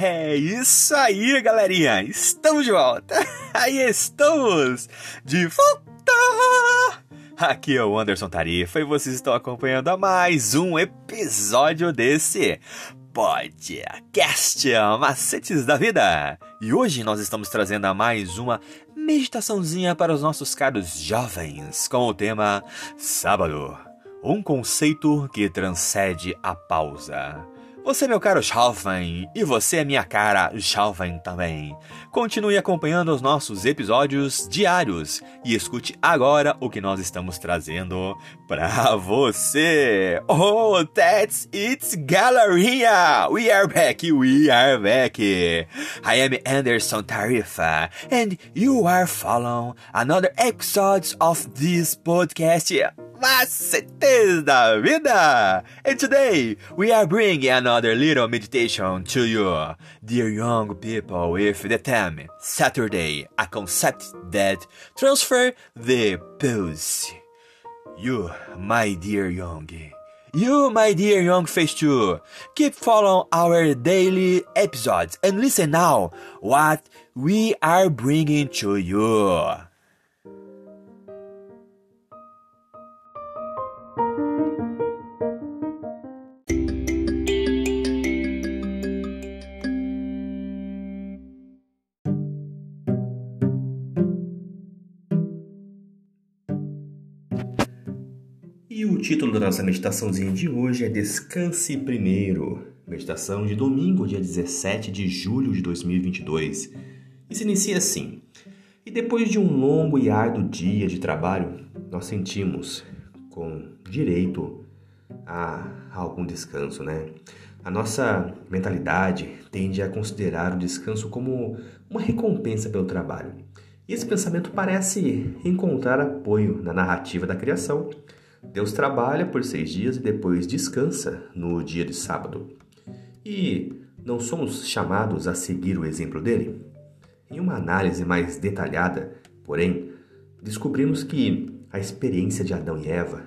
É isso aí, galerinha! Estamos de volta! Aí estamos! De volta! Aqui é o Anderson Tarifa e vocês estão acompanhando a mais um episódio desse podcast Macetes da Vida. E hoje nós estamos trazendo a mais uma meditaçãozinha para os nossos caros jovens com o tema Sábado. Um conceito que transcende a pausa. Você, meu caro jovem, e você, minha cara jovem também. Continue acompanhando os nossos episódios diários e escute agora o que nós estamos trazendo para você. Oh, that's it, galerinha! We are back, we are back. I am Anderson Tarifa, and you are following another episode of this podcast. Macetes da Vida! And today we are bringing another little meditation to you, dear young people, with the theme Saturday, a concept that transfer the pulse. You, my dear young, you, my dear young face too, keep following our daily episodes and listen now what we are bringing to you. O título da nossa meditaçãozinha de hoje é Descanse Primeiro. Meditação de domingo, dia 17 de julho de 2022. E se inicia assim: E depois de um longo e árduo dia de trabalho, nós sentimos com direito a algum descanso, né? A nossa mentalidade tende a considerar o descanso como uma recompensa pelo trabalho. E esse pensamento parece encontrar apoio na narrativa da criação Deus trabalha por seis dias e depois descansa no dia de sábado. E não somos chamados a seguir o exemplo dele? Em uma análise mais detalhada, porém, descobrimos que a experiência de Adão e Eva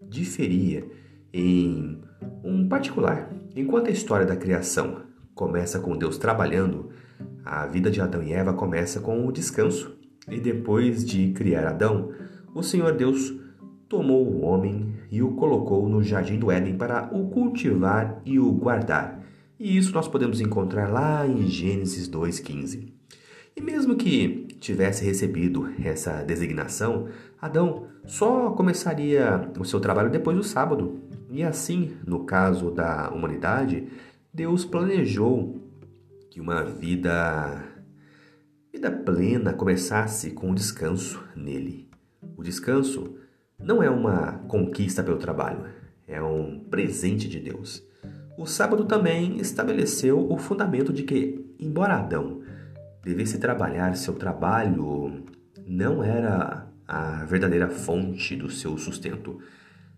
diferia em um particular. Enquanto a história da criação começa com Deus trabalhando, a vida de Adão e Eva começa com o descanso. E depois de criar Adão, o Senhor Deus tomou o homem e o colocou no jardim do Éden para o cultivar e o guardar. E isso nós podemos encontrar lá em Gênesis 2,15. E mesmo que tivesse recebido essa designação, Adão só começaria o seu trabalho depois do sábado. E assim, no caso da humanidade, Deus planejou que uma vida vida plena começasse com o descanso nele. O descanso não é uma conquista pelo trabalho, é um presente de Deus. O sábado também estabeleceu o fundamento de que, embora Adão devesse trabalhar, seu trabalho não era a verdadeira fonte do seu sustento.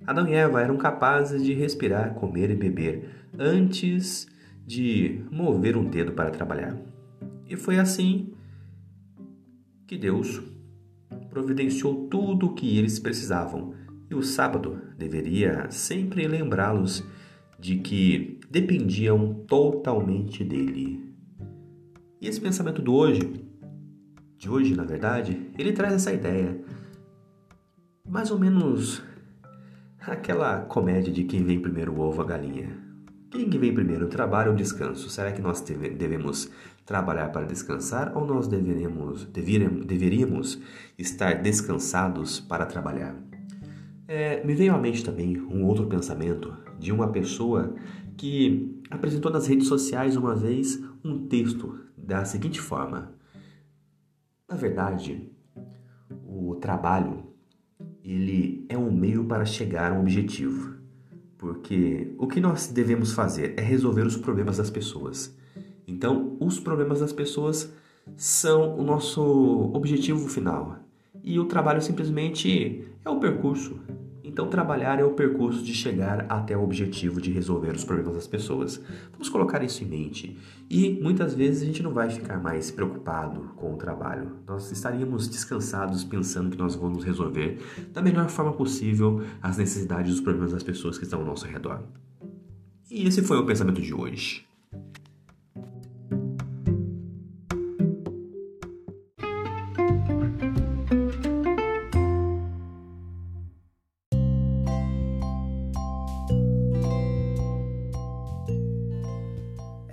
Adão e Eva eram capazes de respirar, comer e beber antes de mover um dedo para trabalhar. E foi assim que Deus providenciou tudo o que eles precisavam, e o sábado deveria sempre lembrá-los de que dependiam totalmente dele. E esse pensamento do hoje, de hoje, na verdade, ele traz essa ideia. Mais ou menos aquela comédia de quem vem primeiro o ovo a galinha. Quem que vem primeiro, o trabalho ou o descanso? Será que nós devemos trabalhar para descansar ou nós deveríamos, deveríamos estar descansados para trabalhar? É, me veio à mente também um outro pensamento de uma pessoa que apresentou nas redes sociais uma vez um texto da seguinte forma: Na verdade, o trabalho ele é um meio para chegar a um objetivo. Porque o que nós devemos fazer é resolver os problemas das pessoas. Então, os problemas das pessoas são o nosso objetivo final. E o trabalho simplesmente é o percurso. Então, trabalhar é o percurso de chegar até o objetivo de resolver os problemas das pessoas. Vamos colocar isso em mente. E muitas vezes a gente não vai ficar mais preocupado com o trabalho. Nós estaríamos descansados pensando que nós vamos resolver da melhor forma possível as necessidades e os problemas das pessoas que estão ao nosso redor. E esse foi o pensamento de hoje.